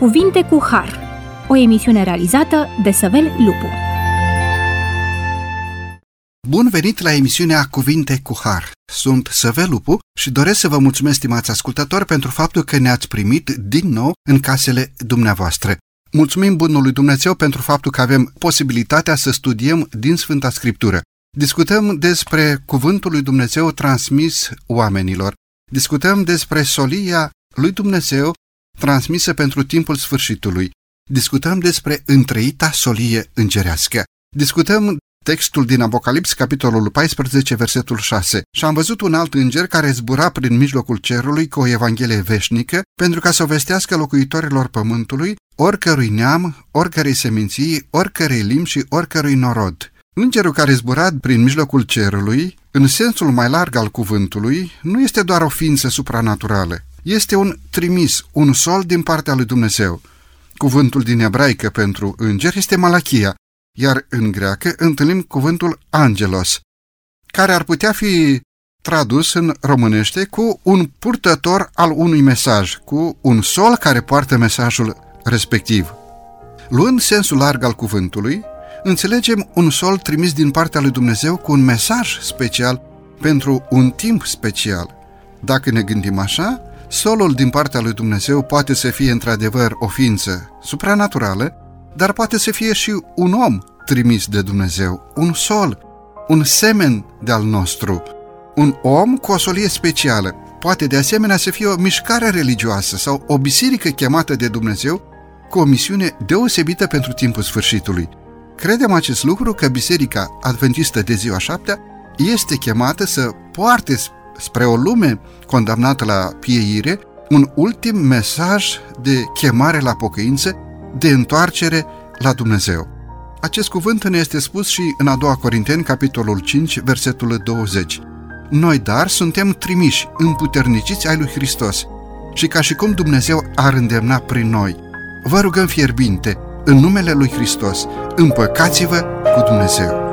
Cuvinte cu Har, o emisiune realizată de Săvel Lupu. Bun venit la emisiunea Cuvinte cu Har. Sunt Săvel Lupu și doresc să vă mulțumesc, stimați ascultători, pentru faptul că ne-ați primit din nou în casele dumneavoastră. Mulțumim Bunului Dumnezeu pentru faptul că avem posibilitatea să studiem din Sfânta Scriptură. Discutăm despre Cuvântul lui Dumnezeu transmis oamenilor. Discutăm despre solia lui Dumnezeu transmisă pentru timpul sfârșitului. Discutăm despre întreita solie îngerească. Discutăm textul din Apocalips, capitolul 14, versetul 6. Și am văzut un alt înger care zbura prin mijlocul cerului cu o evanghelie veșnică pentru ca să o vestească locuitorilor pământului, oricărui neam, oricărei seminții, oricărei limbi și oricărui norod. Îngerul care zbura prin mijlocul cerului, în sensul mai larg al cuvântului, nu este doar o ființă supranaturală. Este un trimis, un sol din partea lui Dumnezeu. Cuvântul din ebraică pentru înger este malachia, iar în greacă întâlnim cuvântul angelos, care ar putea fi tradus în românește cu un purtător al unui mesaj, cu un sol care poartă mesajul respectiv. Luând sensul larg al cuvântului, înțelegem un sol trimis din partea lui Dumnezeu cu un mesaj special pentru un timp special. Dacă ne gândim așa, solul din partea lui Dumnezeu poate să fie într-adevăr o ființă supranaturală, dar poate să fie și un om trimis de Dumnezeu, un sol, un semen de-al nostru, un om cu o solie specială. Poate de asemenea să fie o mișcare religioasă sau o biserică chemată de Dumnezeu cu o misiune deosebită pentru timpul sfârșitului. Credem acest lucru că Biserica Adventistă de ziua șaptea este chemată să poarte spre o lume condamnată la pieire un ultim mesaj de chemare la pocăință, de întoarcere la Dumnezeu. Acest cuvânt ne este spus și în a doua Corinteni, capitolul 5, versetul 20. Noi, dar, suntem trimiși, împuterniciți ai lui Hristos și ca și cum Dumnezeu ar îndemna prin noi. Vă rugăm fierbinte, în numele lui Hristos, împăcați-vă cu Dumnezeu.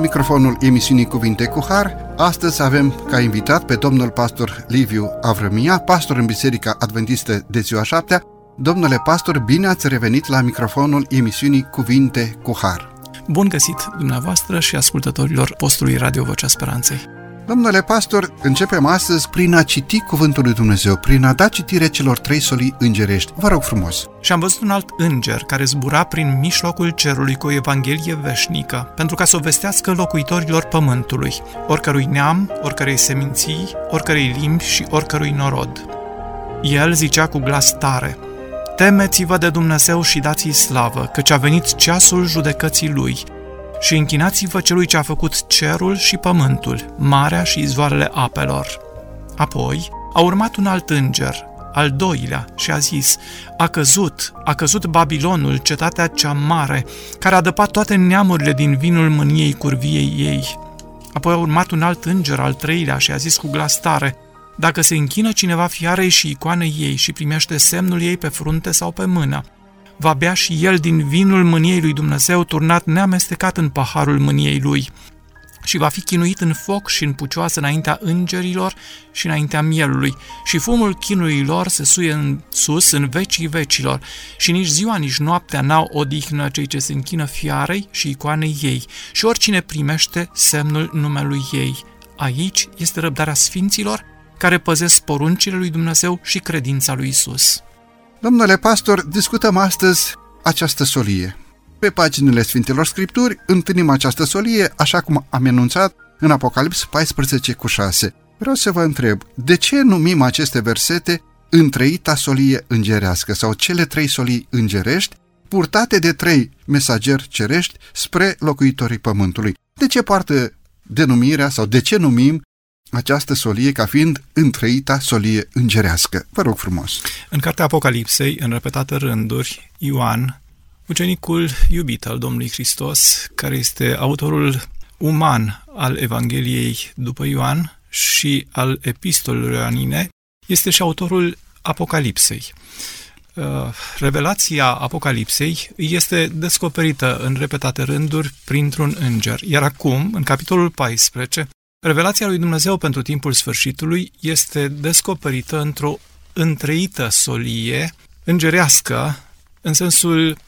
Microfonul emisiunii Cuvinte cu Har, astăzi avem ca invitat pe domnul pastor Liviu Avrămia, pastor în Biserica Adventistă de ziua șaptea, Domnule pastor, bine ați revenit la microfonul emisiunii Cuvinte cu Har. Bun găsit dumneavoastră și ascultătorilor postului Radio Vocea Speranței. Domnule pastor, începem astăzi prin a citi Cuvântul lui Dumnezeu, prin a da citire celor trei solii îngerești. Vă rog frumos! Și am văzut un alt înger care zbura prin mijlocul cerului cu o evanghelie veșnică, pentru ca să o vestească locuitorilor pământului, oricărui neam, oricărei seminții, oricărei limbi și oricărui norod. El zicea cu glas tare, Temeți-vă de Dumnezeu și dați-i slavă, căci a venit ceasul judecății Lui. Și închinați-vă celui ce a făcut cerul și pământul, marea și izvoarele apelor. Apoi a urmat un alt înger, al doilea, și a zis, A căzut, a căzut Babilonul, cetatea cea mare, care a dăpat toate neamurile din vinul mâniei curviei ei. Apoi a urmat un alt înger, al treilea, și a zis cu glas tare, dacă se închină cineva fiarei și icoanei ei și primește semnul ei pe frunte sau pe mână, va bea și el din vinul mâniei lui Dumnezeu turnat neamestecat în paharul mâniei lui și va fi chinuit în foc și în pucioasă înaintea îngerilor și înaintea mielului și fumul chinului lor se suie în sus în vecii vecilor și nici ziua, nici noaptea n-au odihnă cei ce se închină fiarei și icoanei ei și oricine primește semnul numelui ei. Aici este răbdarea sfinților care păzesc poruncile lui Dumnezeu și credința lui Isus. Domnule pastor, discutăm astăzi această solie. Pe paginile Sfintelor Scripturi întâlnim această solie, așa cum am enunțat în Apocalips 14 cu 6. Vreau să vă întreb, de ce numim aceste versete întreita solie îngerească sau cele trei solii îngerești purtate de trei mesageri cerești spre locuitorii pământului? De ce poartă denumirea sau de ce numim această solie ca fiind întreita solie îngerească. Vă rog frumos. În cartea Apocalipsei, în repetate rânduri, Ioan, ucenicul iubit al Domnului Hristos, care este autorul uman al Evangheliei după Ioan și al epistolelor ioanine, este și autorul Apocalipsei. revelația Apocalipsei este descoperită în repetate rânduri printr-un înger. Iar acum, în capitolul 14, revelația lui Dumnezeu pentru timpul sfârșitului este descoperită într-o întreită solie îngerească, în sensul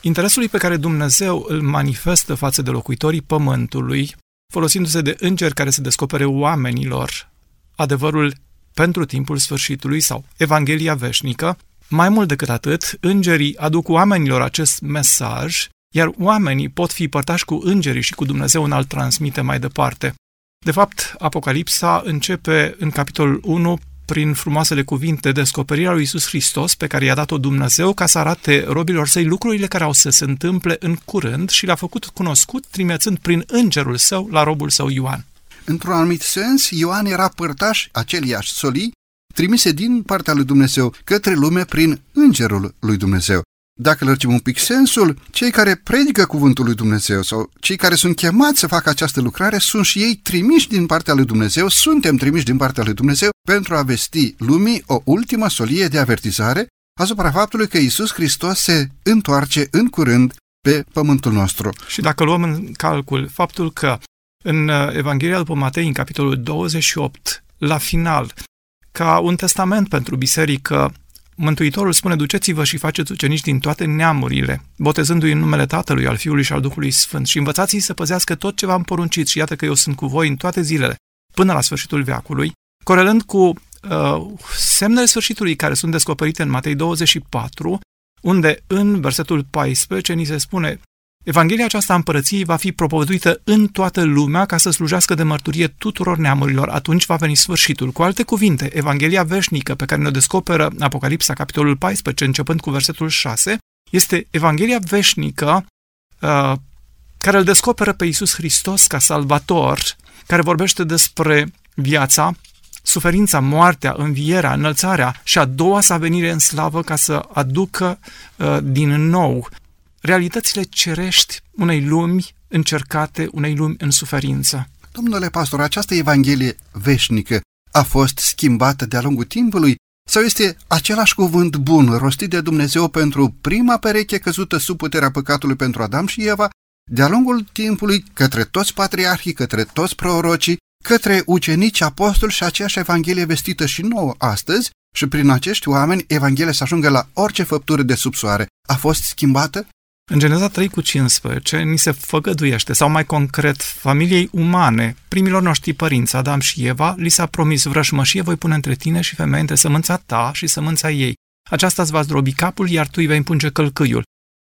interesului pe care Dumnezeu îl manifestă față de locuitorii pământului, folosindu-se de îngeri care se descopere oamenilor adevărul pentru timpul sfârșitului sau Evanghelia veșnică, mai mult decât atât, îngerii aduc oamenilor acest mesaj, iar oamenii pot fi părtași cu îngerii și cu Dumnezeu în alt transmite mai departe. De fapt, Apocalipsa începe în capitolul 1 prin frumoasele cuvinte descoperirea lui Isus Hristos pe care i-a dat-o Dumnezeu ca să arate robilor săi lucrurile care au să se întâmple în curând și le-a făcut cunoscut trimițând prin îngerul său la robul său Ioan. Într-un anumit sens, Ioan era părtaș aceliași solii trimise din partea lui Dumnezeu către lume prin îngerul lui Dumnezeu. Dacă lărgim un pic sensul, cei care predică cuvântul lui Dumnezeu sau cei care sunt chemați să facă această lucrare sunt și ei trimiși din partea lui Dumnezeu, suntem trimiși din partea lui Dumnezeu pentru a vesti lumii o ultimă solie de avertizare asupra faptului că Isus Hristos se întoarce în curând pe pământul nostru. Și dacă luăm în calcul faptul că în uh, Evanghelia după Matei, în capitolul 28, la final, ca un testament pentru biserică, Mântuitorul spune, duceți-vă și faceți ucenici din toate neamurile, botezându-i în numele Tatălui, al Fiului și al Duhului Sfânt și învățați-i să păzească tot ce v-am poruncit și iată că eu sunt cu voi în toate zilele, până la sfârșitul veacului, corelând cu uh, semnele sfârșitului care sunt descoperite în Matei 24, unde în versetul 14 ni se spune Evanghelia aceasta a împărăției va fi propovăduită în toată lumea ca să slujească de mărturie tuturor neamurilor. Atunci va veni sfârșitul. Cu alte cuvinte, Evanghelia veșnică pe care ne-o descoperă Apocalipsa, capitolul 14, începând cu versetul 6, este Evanghelia veșnică uh, care îl descoperă pe Iisus Hristos ca salvator, care vorbește despre viața, suferința, moartea, învierea, înălțarea și a doua sa venire în slavă ca să aducă uh, din nou realitățile cerești unei lumi încercate, unei lumi în suferință. Domnule pastor, această Evanghelie veșnică a fost schimbată de-a lungul timpului sau este același cuvânt bun rostit de Dumnezeu pentru prima pereche căzută sub puterea păcatului pentru Adam și Eva, de-a lungul timpului către toți patriarhii, către toți prorocii, către ucenici, apostoli și aceeași Evanghelie vestită și nouă astăzi și prin acești oameni Evanghelia să ajungă la orice făptură de sub soare. A fost schimbată? În Geneza 3 cu 15 ni se făgăduiește, sau mai concret, familiei umane, primilor noștri părinți, Adam și Eva, li s-a promis vrășmășie voi pune între tine și femeie între sămânța ta și sămânța ei. Aceasta îți va zdrobi capul, iar tu îi vei împunge călcâiul.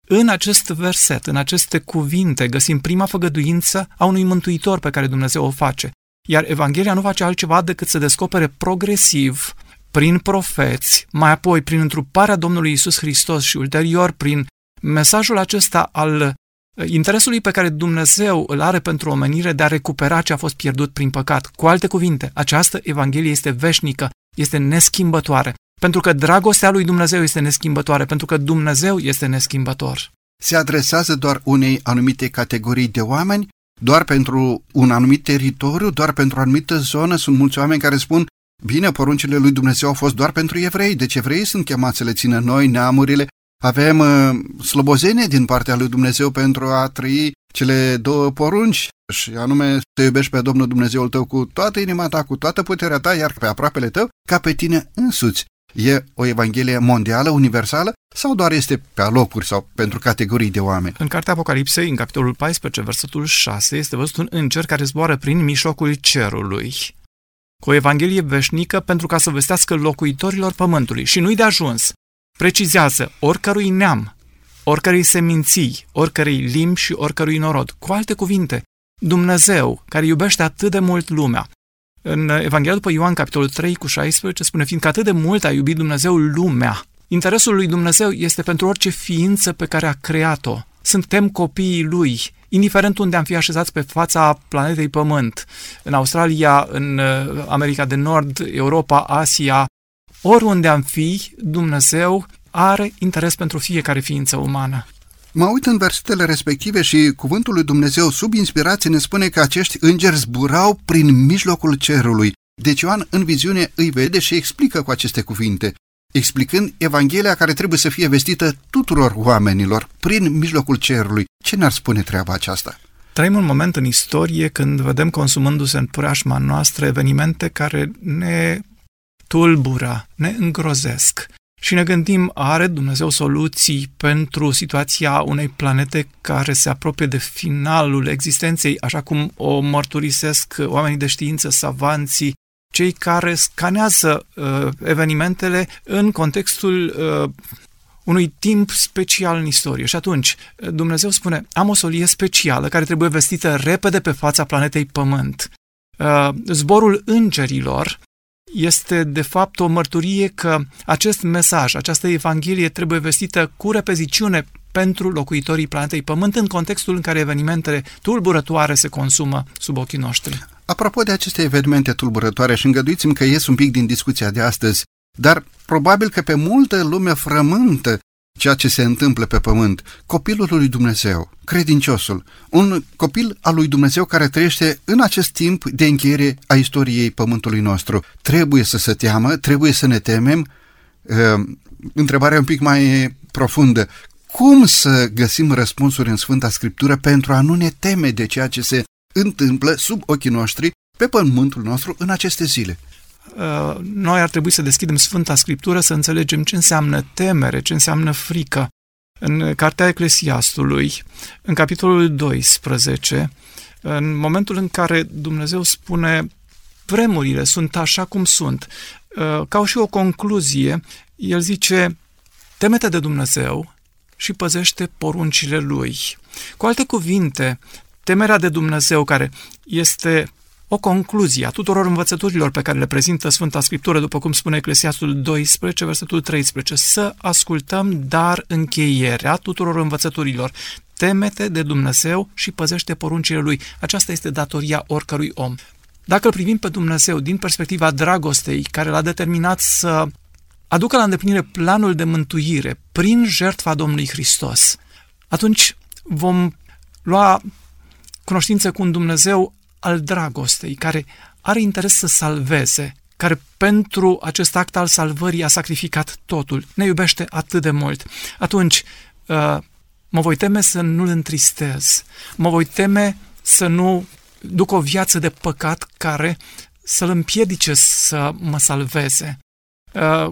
În acest verset, în aceste cuvinte, găsim prima făgăduință a unui mântuitor pe care Dumnezeu o face. Iar Evanghelia nu face altceva decât să descopere progresiv, prin profeți, mai apoi prin întruparea Domnului Isus Hristos și ulterior prin mesajul acesta al uh, interesului pe care Dumnezeu îl are pentru omenire de a recupera ce a fost pierdut prin păcat. Cu alte cuvinte, această Evanghelie este veșnică, este neschimbătoare, pentru că dragostea lui Dumnezeu este neschimbătoare, pentru că Dumnezeu este neschimbător. Se adresează doar unei anumite categorii de oameni, doar pentru un anumit teritoriu, doar pentru o anumită zonă. Sunt mulți oameni care spun, bine, poruncile lui Dumnezeu au fost doar pentru evrei, deci evreii sunt chemați să le țină noi, neamurile, avem uh, slobozenie din partea lui Dumnezeu pentru a trăi cele două porunci, și anume să iubești pe Domnul Dumnezeul tău cu toată inima ta, cu toată puterea ta, iar pe aproapele tău, ca pe tine însuți. E o evanghelie mondială, universală, sau doar este pe alocuri sau pentru categorii de oameni? În cartea Apocalipsei, în capitolul 14, versetul 6, este văzut un înger care zboară prin mijlocul cerului cu o evanghelie veșnică pentru ca să vestească locuitorilor pământului. Și nu-i de ajuns precizează oricărui neam, oricărei seminții, oricărei limbi și oricărui norod. Cu alte cuvinte, Dumnezeu, care iubește atât de mult lumea, în Evanghelia după Ioan, capitolul 3 cu 16, spune, fiindcă atât de mult a iubit Dumnezeu lumea. Interesul lui Dumnezeu este pentru orice ființă pe care a creat-o. Suntem copiii lui, indiferent unde am fi așezați pe fața planetei Pământ, în Australia, în uh, America de Nord, Europa, Asia, Oriunde am fi, Dumnezeu are interes pentru fiecare ființă umană. Mă uit în versetele respective și cuvântul lui Dumnezeu sub inspirație ne spune că acești îngeri zburau prin mijlocul cerului. Deci Ioan în viziune îi vede și explică cu aceste cuvinte. explicând Evanghelia care trebuie să fie vestită tuturor oamenilor prin mijlocul cerului. Ce ne-ar spune treaba aceasta? Trăim un moment în istorie când vedem consumându-se în preajma noastră evenimente care ne tulbură, ne îngrozesc. Și ne gândim, are Dumnezeu soluții pentru situația unei planete care se apropie de finalul existenței, așa cum o mărturisesc oamenii de știință, savanții, cei care scanează uh, evenimentele în contextul uh, unui timp special în istorie. Și atunci, Dumnezeu spune, am o solie specială care trebuie vestită repede pe fața planetei Pământ. Uh, zborul îngerilor este de fapt o mărturie că acest mesaj, această evanghelie trebuie vestită cu repeziciune pentru locuitorii planetei Pământ în contextul în care evenimentele tulburătoare se consumă sub ochii noștri. Apropo de aceste evenimente tulburătoare și îngăduiți-mi că ies un pic din discuția de astăzi, dar probabil că pe multă lume frământă ceea ce se întâmplă pe pământ, copilul lui Dumnezeu, credinciosul, un copil al lui Dumnezeu care trăiește în acest timp de încheiere a istoriei pământului nostru. Trebuie să se teamă, trebuie să ne temem. Uh, întrebarea un pic mai profundă. Cum să găsim răspunsuri în Sfânta Scriptură pentru a nu ne teme de ceea ce se întâmplă sub ochii noștri pe pământul nostru în aceste zile? Uh, noi ar trebui să deschidem Sfânta Scriptură să înțelegem ce înseamnă temere, ce înseamnă frică. În Cartea Eclesiastului, în capitolul 12, în momentul în care Dumnezeu spune vremurile sunt așa cum sunt, uh, ca și o concluzie, el zice, temete de Dumnezeu și păzește poruncile Lui. Cu alte cuvinte, temerea de Dumnezeu, care este o concluzie a tuturor învățăturilor pe care le prezintă Sfânta Scriptură, după cum spune Eclesiastul 12, versetul 13, să ascultăm dar încheierea tuturor învățăturilor. Temete de Dumnezeu și păzește poruncile Lui. Aceasta este datoria oricărui om. Dacă îl privim pe Dumnezeu din perspectiva dragostei care l-a determinat să aducă la îndeplinire planul de mântuire prin jertfa Domnului Hristos, atunci vom lua cunoștință cu un Dumnezeu al dragostei, care are interes să salveze, care pentru acest act al salvării a sacrificat totul, ne iubește atât de mult, atunci uh, mă voi teme să nu-l întristez, mă voi teme să nu duc o viață de păcat care să-l împiedice să mă salveze. Uh,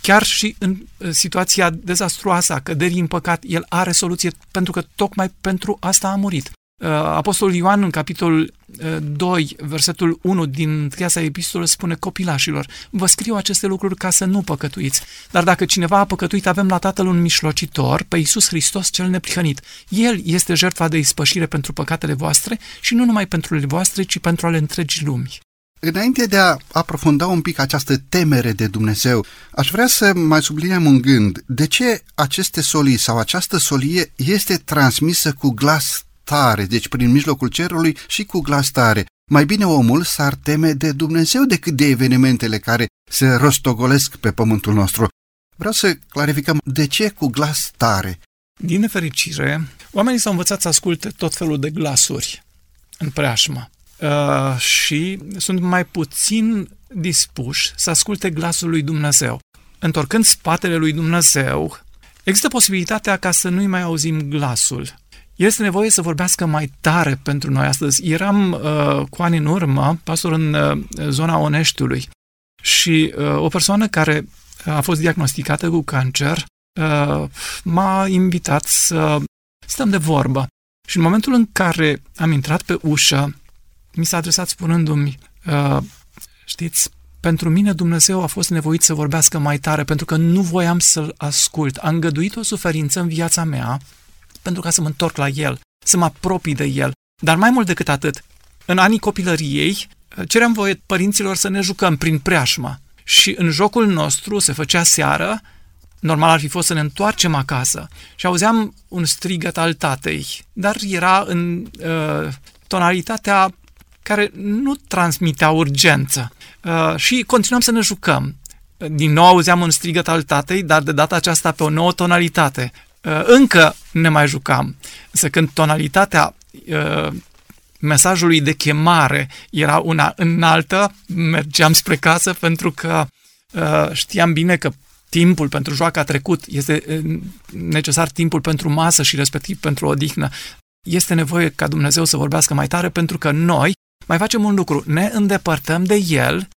chiar și în uh, situația dezastruoasă a căderii în păcat, el are soluție pentru că tocmai pentru asta a murit. Uh, Apostolul Ioan, în capitolul 2, uh, versetul 1 din Triasa Epistolă, spune copilașilor, vă scriu aceste lucruri ca să nu păcătuiți. Dar dacă cineva a păcătuit, avem la Tatăl un mișlocitor, pe Iisus Hristos cel neprihănit. El este jertfa de ispășire pentru păcatele voastre și nu numai pentru ale voastre, ci pentru ale întregii lumi. Înainte de a aprofunda un pic această temere de Dumnezeu, aș vrea să mai subliniem un gând. De ce aceste solii sau această solie este transmisă cu glas tare, deci prin mijlocul cerului și cu glas tare. Mai bine omul s-ar teme de Dumnezeu decât de evenimentele care se rostogolesc pe pământul nostru. Vreau să clarificăm de ce cu glas tare. Din nefericire, oamenii s-au învățat să asculte tot felul de glasuri în preajmă uh, și sunt mai puțin dispuși să asculte glasul lui Dumnezeu. Întorcând spatele lui Dumnezeu, există posibilitatea ca să nu-i mai auzim glasul este nevoie să vorbească mai tare pentru noi astăzi. Eram uh, cu ani în urmă pastor în uh, zona Oneștiului și uh, o persoană care a fost diagnosticată cu cancer uh, m-a invitat să stăm de vorbă. Și în momentul în care am intrat pe ușă, mi s-a adresat spunându-mi, uh, știți, pentru mine Dumnezeu a fost nevoit să vorbească mai tare pentru că nu voiam să-L ascult. Am îngăduit o suferință în viața mea pentru ca să mă întorc la el, să mă apropii de el. Dar mai mult decât atât, în anii copilăriei, ceream voie părinților să ne jucăm prin preajmă. Și în jocul nostru se făcea seară, normal ar fi fost să ne întoarcem acasă. Și auzeam un strigăt al tatei, dar era în uh, tonalitatea care nu transmitea urgență. Uh, și continuam să ne jucăm. Din nou auzeam un strigăt al tatei, dar de data aceasta pe o nouă tonalitate. Uh, încă ne mai jucam. Însă când tonalitatea uh, mesajului de chemare era una înaltă, mergeam spre casă pentru că uh, știam bine că timpul pentru joacă a trecut, este necesar timpul pentru masă și respectiv pentru odihnă. Este nevoie ca Dumnezeu să vorbească mai tare pentru că noi mai facem un lucru, ne îndepărtăm de El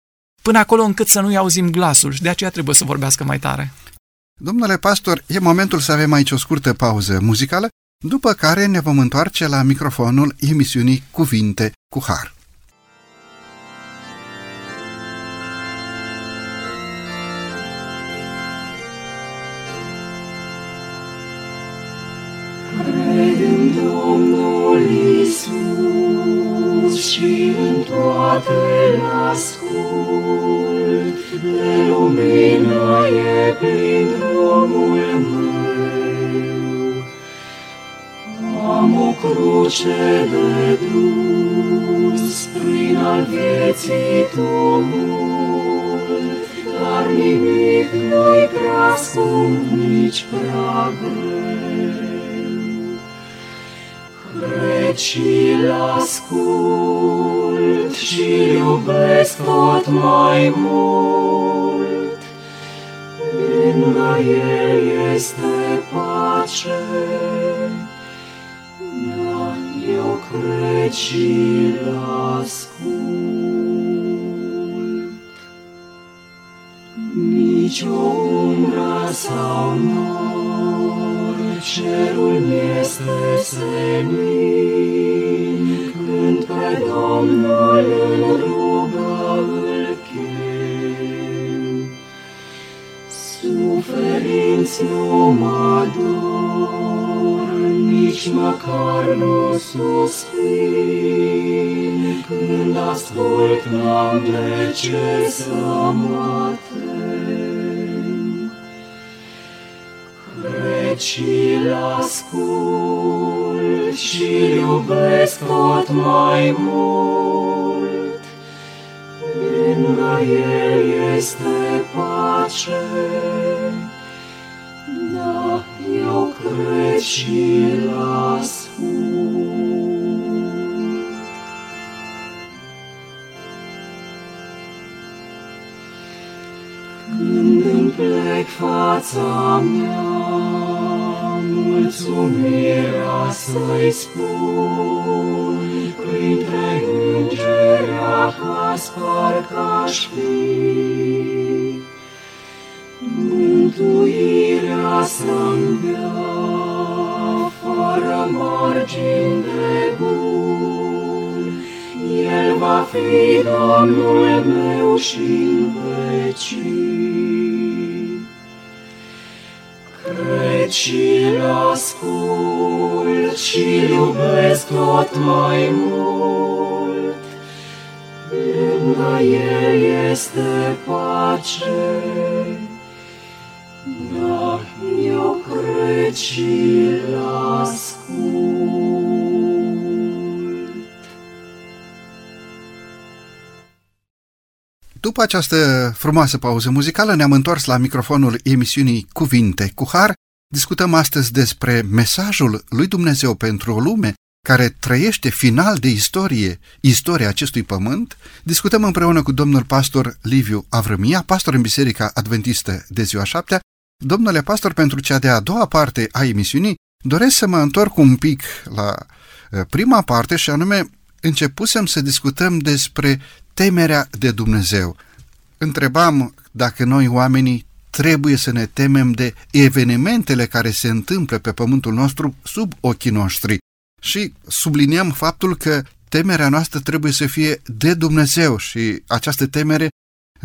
până acolo încât să nu-i auzim glasul și de aceea trebuie să vorbească mai tare. Domnule pastor, e momentul să avem aici o scurtă pauză muzicală, după care ne vom întoarce la microfonul emisiunii Cuvinte cu Har. Cred în Domnul Isus și în toate ascult, de lumină e plin drumul meu. Am o cruce de dus prin al vieții tumult, dar nimic nu-i prea scump, nici prea greu cred ascult și iubesc tot mai mult. Lângă el este pace, da, eu cred și-l ascult. Nici o umbră sau nor, cerul mi-este senin, când pe Domnul în rugă îl chem. Suferinți nu mă dor, nici măcar nu suspin, când ascult n-am de ce să mă și-l ascult și iubesc tot mai mult. Lângă el este pace, da, eu cred și-l ascult. Când îmi plec fața mea, mulțumirea să-i spun, printre îngeri acasă parcă-aș fi. Mântuirea să-mi dea, fără margini de bun, El va fi Domnul meu și-n vecii cred și-l ascult și iubesc tot mai mult. Lângă el este pace, da, eu cred și-l ascult. După această frumoasă pauză muzicală ne-am întors la microfonul emisiunii Cuvinte cu Har. Discutăm astăzi despre mesajul lui Dumnezeu pentru o lume care trăiește final de istorie, istoria acestui pământ. Discutăm împreună cu domnul pastor Liviu Avrămia, pastor în Biserica Adventistă de ziua șaptea. Domnule pastor, pentru cea de-a doua parte a emisiunii, doresc să mă întorc un pic la uh, prima parte și anume începusem să discutăm despre temerea de Dumnezeu. Întrebam dacă noi oamenii trebuie să ne temem de evenimentele care se întâmplă pe pământul nostru sub ochii noștri și subliniem faptul că temerea noastră trebuie să fie de Dumnezeu și această temere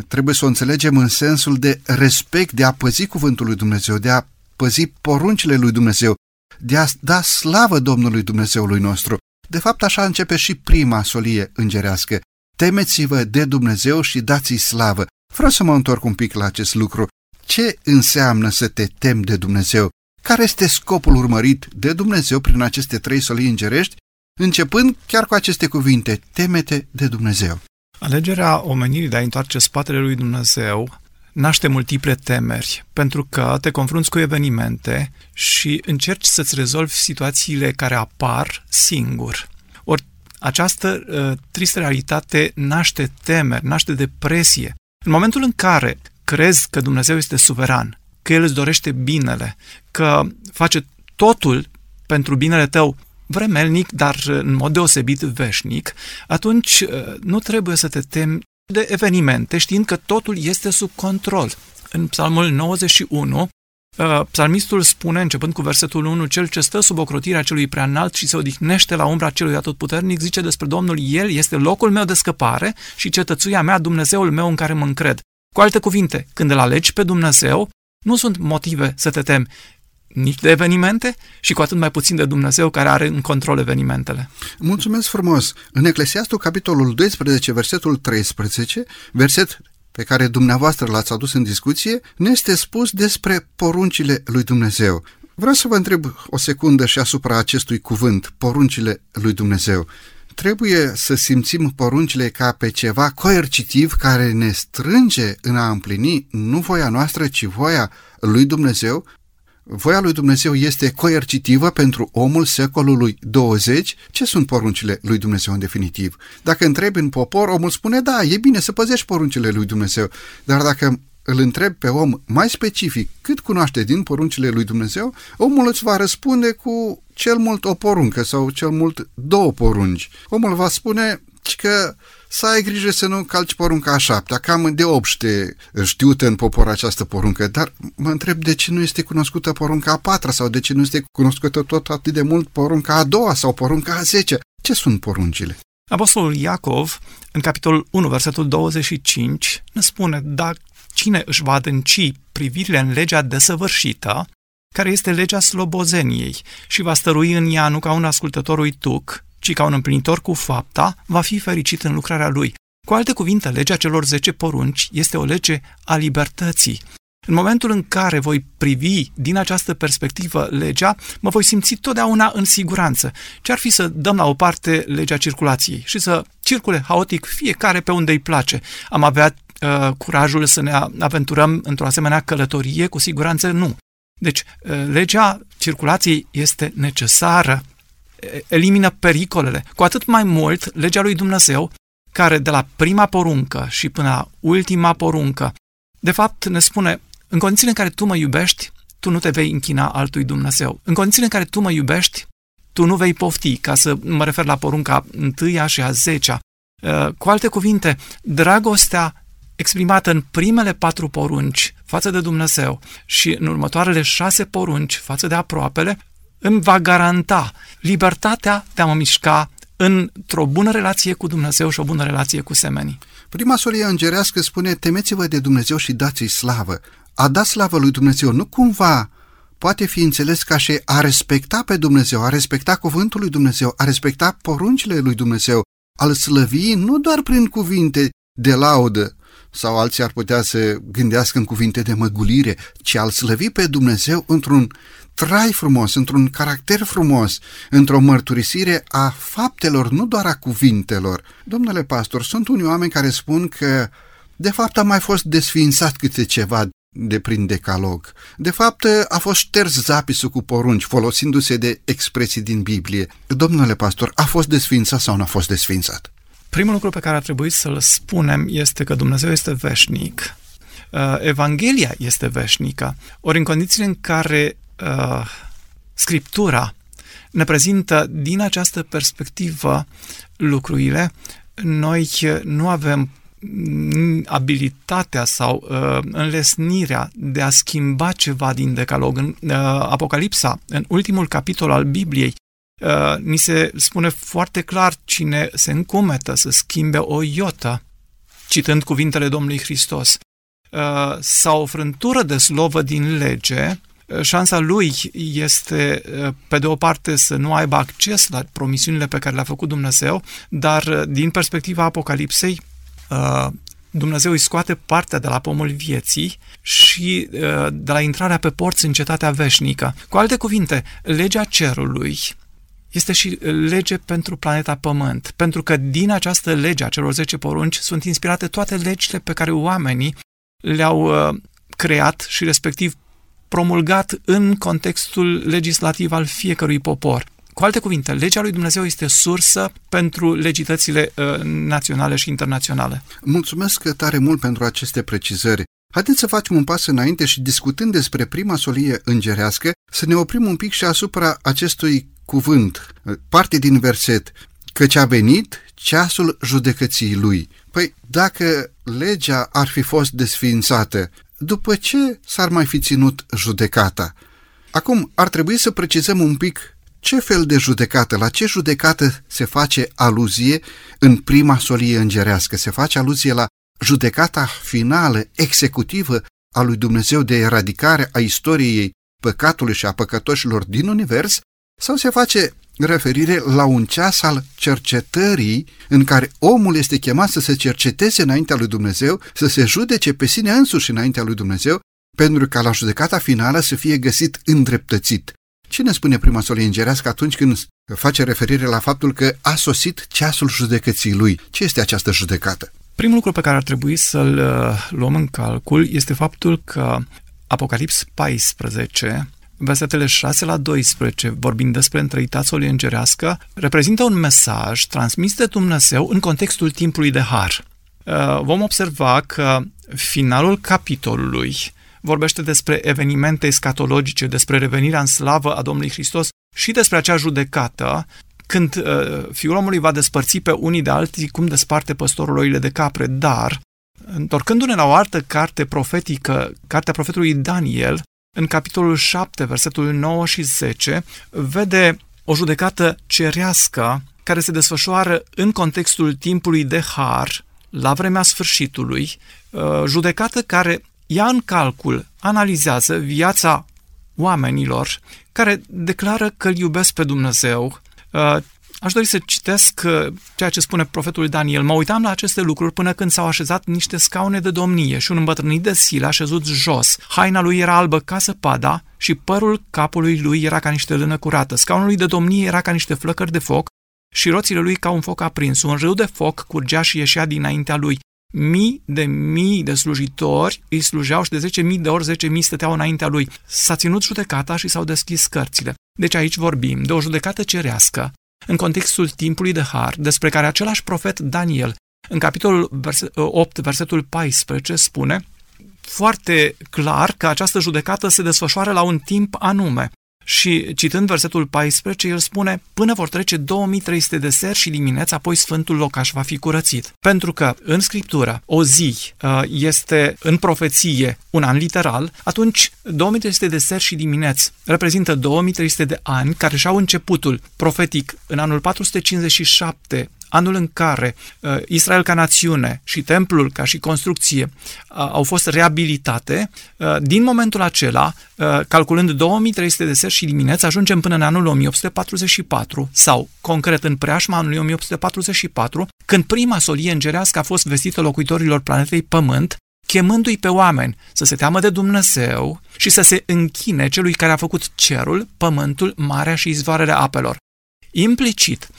trebuie să o înțelegem în sensul de respect, de a păzi cuvântul lui Dumnezeu, de a păzi poruncile lui Dumnezeu, de a da slavă Domnului Dumnezeului nostru. De fapt, așa începe și prima solie îngerească. Temeți-vă de Dumnezeu și dați-i slavă. Vreau să mă întorc un pic la acest lucru. Ce înseamnă să te temi de Dumnezeu? Care este scopul urmărit de Dumnezeu prin aceste trei solii îngerești, începând chiar cu aceste cuvinte, temete de Dumnezeu? Alegerea omenirii de a întoarce spatele lui Dumnezeu naște multiple temeri, pentru că te confrunți cu evenimente și încerci să-ți rezolvi situațiile care apar singur. Ori această uh, tristă realitate naște temeri, naște depresie. În momentul în care crezi că Dumnezeu este suveran, că El îți dorește binele, că face totul pentru binele tău, vremelnic, dar în mod deosebit veșnic, atunci uh, nu trebuie să te temi de evenimente, știind că totul este sub control. În Psalmul 91, uh, psalmistul spune, începând cu versetul 1, cel ce stă sub ocrotirea celui prea înalt și se odihnește la umbra celui atotputernic, zice despre Domnul, El este locul meu de scăpare și cetățuia mea, Dumnezeul meu în care mă încred. Cu alte cuvinte, când îl alegi pe Dumnezeu, nu sunt motive să te temi nici de evenimente și cu atât mai puțin de Dumnezeu care are în control evenimentele. Mulțumesc frumos! În Eclesiastul, capitolul 12, versetul 13, verset pe care dumneavoastră l-ați adus în discuție, ne este spus despre poruncile lui Dumnezeu. Vreau să vă întreb o secundă și asupra acestui cuvânt, poruncile lui Dumnezeu. Trebuie să simțim poruncile ca pe ceva coercitiv care ne strânge în a împlini nu voia noastră, ci voia lui Dumnezeu, voia lui Dumnezeu este coercitivă pentru omul secolului 20, ce sunt poruncile lui Dumnezeu în definitiv? Dacă întrebi în popor, omul spune, da, e bine să păzești poruncile lui Dumnezeu, dar dacă îl întreb pe om mai specific cât cunoaște din poruncile lui Dumnezeu, omul îți va răspunde cu cel mult o poruncă sau cel mult două porunci. Omul va spune că să ai grijă să nu calci porunca a șaptea, cam de obște știută în popor această poruncă, dar mă întreb de ce nu este cunoscută porunca a patra sau de ce nu este cunoscută tot atât de mult porunca a doua sau porunca a zece. Ce sunt poruncile? Apostolul Iacov, în capitolul 1, versetul 25, ne spune, dacă cine își va adânci privirile în legea desăvârșită, care este legea slobozeniei, și va stărui în ea nu ca un ascultător uituc, ci ca un împlinitor cu fapta, va fi fericit în lucrarea lui. Cu alte cuvinte, legea celor 10 porunci este o lege a libertății. În momentul în care voi privi din această perspectivă legea, mă voi simți totdeauna în siguranță. Ce ar fi să dăm la o parte legea circulației și să circule haotic fiecare pe unde îi place? Am avea uh, curajul să ne aventurăm într-o asemenea călătorie? Cu siguranță nu. Deci, uh, legea circulației este necesară elimină pericolele. Cu atât mai mult, legea lui Dumnezeu, care de la prima poruncă și până la ultima poruncă, de fapt ne spune, în condițiile în care tu mă iubești, tu nu te vei închina altui Dumnezeu. În condițiile în care tu mă iubești, tu nu vei pofti, ca să mă refer la porunca întâia și a zecea. Uh, cu alte cuvinte, dragostea exprimată în primele patru porunci față de Dumnezeu și în următoarele șase porunci față de aproapele, îmi va garanta libertatea de a mă mișca într-o bună relație cu Dumnezeu și o bună relație cu semenii. Prima solie îngerească spune, temeți-vă de Dumnezeu și dați-i slavă. A da slavă lui Dumnezeu nu cumva poate fi înțeles ca și a respecta pe Dumnezeu, a respecta cuvântul lui Dumnezeu, a respecta poruncile lui Dumnezeu, al slăvi nu doar prin cuvinte de laudă, sau alții ar putea să gândească în cuvinte de măgulire, ci al slăvi pe Dumnezeu într-un trai frumos, într-un caracter frumos, într-o mărturisire a faptelor, nu doar a cuvintelor. Domnule pastor, sunt unii oameni care spun că de fapt a mai fost desfințat câte ceva de prin decalog. De fapt, a fost șters zapisul cu porunci, folosindu-se de expresii din Biblie. Domnule pastor, a fost desfințat sau nu a fost desfințat? Primul lucru pe care ar trebui să-l spunem este că Dumnezeu este veșnic. Uh, Evanghelia este veșnică. Ori în condițiile în care uh, Scriptura ne prezintă din această perspectivă lucrurile, noi nu avem abilitatea sau uh, înlesnirea de a schimba ceva din decalog. În uh, Apocalipsa, în ultimul capitol al Bibliei, uh, ni se spune foarte clar cine se încumetă să schimbe o iotă, citând cuvintele Domnului Hristos, uh, sau o frântură de slovă din lege, uh, șansa lui este, uh, pe de o parte, să nu aibă acces la promisiunile pe care le-a făcut Dumnezeu, dar uh, din perspectiva Apocalipsei, Dumnezeu îi scoate partea de la pomul vieții și de la intrarea pe porți în cetatea veșnică. Cu alte cuvinte, legea cerului este și lege pentru planeta Pământ, pentru că din această lege a celor 10 porunci sunt inspirate toate legile pe care oamenii le-au uh, creat și respectiv promulgat în contextul legislativ al fiecărui popor. Cu alte cuvinte, legea lui Dumnezeu este sursă pentru legitățile uh, naționale și internaționale. Mulțumesc tare mult pentru aceste precizări. Haideți să facem un pas înainte și discutând despre prima solie îngerească, să ne oprim un pic și asupra acestui cuvânt, parte din verset, căci a venit ceasul judecății lui. Păi, dacă legea ar fi fost desființată, după ce s-ar mai fi ținut judecata? Acum, ar trebui să precizăm un pic ce fel de judecată, la ce judecată se face aluzie în prima solie îngerească? Se face aluzie la judecata finală, executivă a lui Dumnezeu de eradicare a istoriei păcatului și a păcătoșilor din univers sau se face referire la un ceas al cercetării în care omul este chemat să se cerceteze înaintea lui Dumnezeu, să se judece pe sine însuși înaintea lui Dumnezeu, pentru ca la judecata finală să fie găsit îndreptățit. Cine spune prima solie îngerească atunci când face referire la faptul că a sosit ceasul judecății lui? Ce este această judecată? Primul lucru pe care ar trebui să-l uh, luăm în calcul este faptul că Apocalips 14 versetele 6 la 12, vorbind despre întreitatea solie îngerească, reprezintă un mesaj transmis de Dumnezeu în contextul timpului de har. Uh, vom observa că finalul capitolului vorbește despre evenimente escatologice, despre revenirea în slavă a Domnului Hristos și despre acea judecată când uh, fiul omului va despărți pe unii de alții cum desparte păstorul oile de capre, dar întorcându-ne la o altă carte profetică, cartea profetului Daniel, în capitolul 7, versetul 9 și 10, vede o judecată cerească care se desfășoară în contextul timpului de har, la vremea sfârșitului, uh, judecată care ia în calcul, analizează viața oamenilor care declară că îl iubesc pe Dumnezeu, uh, Aș dori să citesc uh, ceea ce spune profetul Daniel. Mă uitam la aceste lucruri până când s-au așezat niște scaune de domnie și un îmbătrânit de sil așezut jos. Haina lui era albă ca săpada și părul capului lui era ca niște lână curată. Scaunul lui de domnie era ca niște flăcări de foc și roțile lui ca un foc aprins. Un râu de foc curgea și ieșea dinaintea lui. Mii de mii de slujitori îi slujeau și de zece mii de ori zece mii stăteau înaintea lui. S-a ținut judecata și s-au deschis cărțile. Deci aici vorbim de o judecată cerească în contextul timpului de har, despre care același profet Daniel, în capitolul 8, versetul 14, spune foarte clar că această judecată se desfășoară la un timp anume. Și citând versetul 14, el spune, până vor trece 2300 de seri și dimineți, apoi Sfântul Locaș va fi curățit. Pentru că în Scriptură o zi uh, este în profeție un an literal, atunci 2300 de seri și dimineți reprezintă 2300 de ani care și-au începutul profetic în anul 457 anul în care uh, Israel ca națiune și templul ca și construcție uh, au fost reabilitate, uh, din momentul acela, uh, calculând 2300 de seri și dimineți, ajungem până în anul 1844 sau, concret, în preajma anului 1844, când prima solie îngerească a fost vestită locuitorilor planetei Pământ, chemându-i pe oameni să se teamă de Dumnezeu și să se închine celui care a făcut cerul, pământul, marea și izvoarele apelor. Implicit,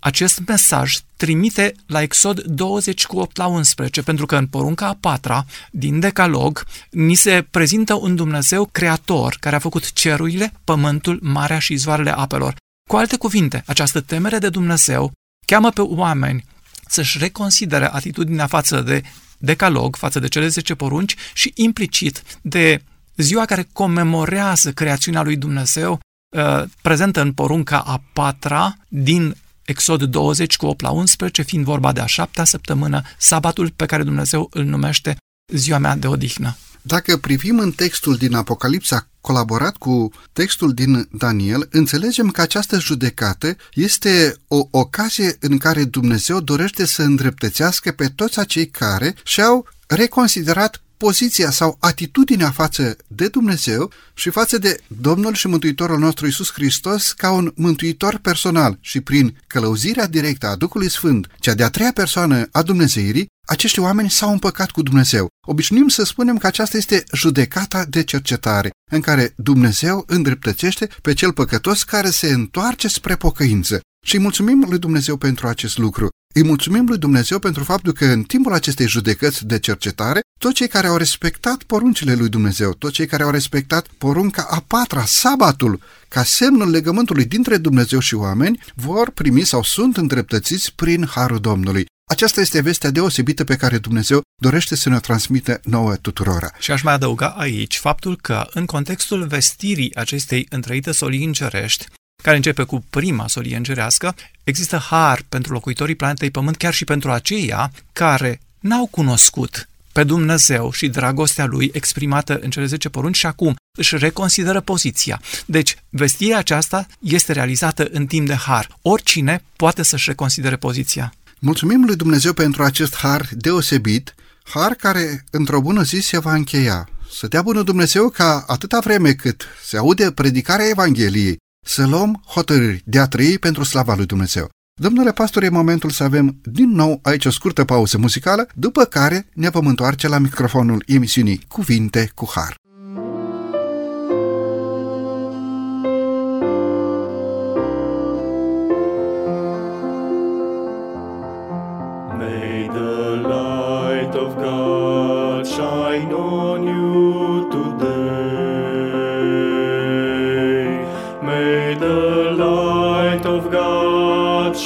acest mesaj trimite la Exod 20 cu 8 la 11, pentru că în porunca a patra din Decalog ni se prezintă un Dumnezeu creator care a făcut cerurile, pământul, marea și izvoarele apelor. Cu alte cuvinte, această temere de Dumnezeu cheamă pe oameni să-și reconsidere atitudinea față de Decalog, față de cele 10 porunci și implicit de ziua care comemorează creațiunea lui Dumnezeu, uh, prezentă în porunca a patra din Exod 20 cu 8 la 11, fiind vorba de a șaptea săptămână, sabatul pe care Dumnezeu îl numește ziua mea de odihnă. Dacă privim în textul din Apocalipsa colaborat cu textul din Daniel, înțelegem că această judecată este o ocazie în care Dumnezeu dorește să îndreptățească pe toți acei care și-au reconsiderat poziția sau atitudinea față de Dumnezeu și față de Domnul și Mântuitorul nostru Isus Hristos ca un mântuitor personal și prin călăuzirea directă a Duhului Sfânt, cea de-a treia persoană a Dumnezeirii, acești oameni s-au împăcat cu Dumnezeu. Obișnuim să spunem că aceasta este judecata de cercetare, în care Dumnezeu îndreptățește pe cel păcătos care se întoarce spre pocăință. Și îi mulțumim lui Dumnezeu pentru acest lucru. Îi mulțumim lui Dumnezeu pentru faptul că în timpul acestei judecăți de cercetare, toți cei care au respectat poruncile lui Dumnezeu, toți cei care au respectat porunca a patra, sabatul, ca semnul legământului dintre Dumnezeu și oameni, vor primi sau sunt îndreptățiți prin Harul Domnului. Aceasta este vestea deosebită pe care Dumnezeu dorește să ne transmită nouă tuturora. Și aș mai adăuga aici faptul că, în contextul vestirii acestei întrăite solii îngerești, care începe cu prima solie îngerească, există har pentru locuitorii planetei Pământ, chiar și pentru aceia care n-au cunoscut pe Dumnezeu și dragostea Lui exprimată în cele 10 porunci și acum își reconsideră poziția. Deci, vestirea aceasta este realizată în timp de har. Oricine poate să-și reconsidere poziția. Mulțumim lui Dumnezeu pentru acest har deosebit, har care într-o bună zi se va încheia. Să dea bună Dumnezeu ca atâta vreme cât se aude predicarea Evangheliei, să luăm hotărâri de a trăi pentru slava lui Dumnezeu. Domnule pastor, e momentul să avem din nou aici o scurtă pauză muzicală, după care ne vom întoarce la microfonul emisiunii Cuvinte cu Har.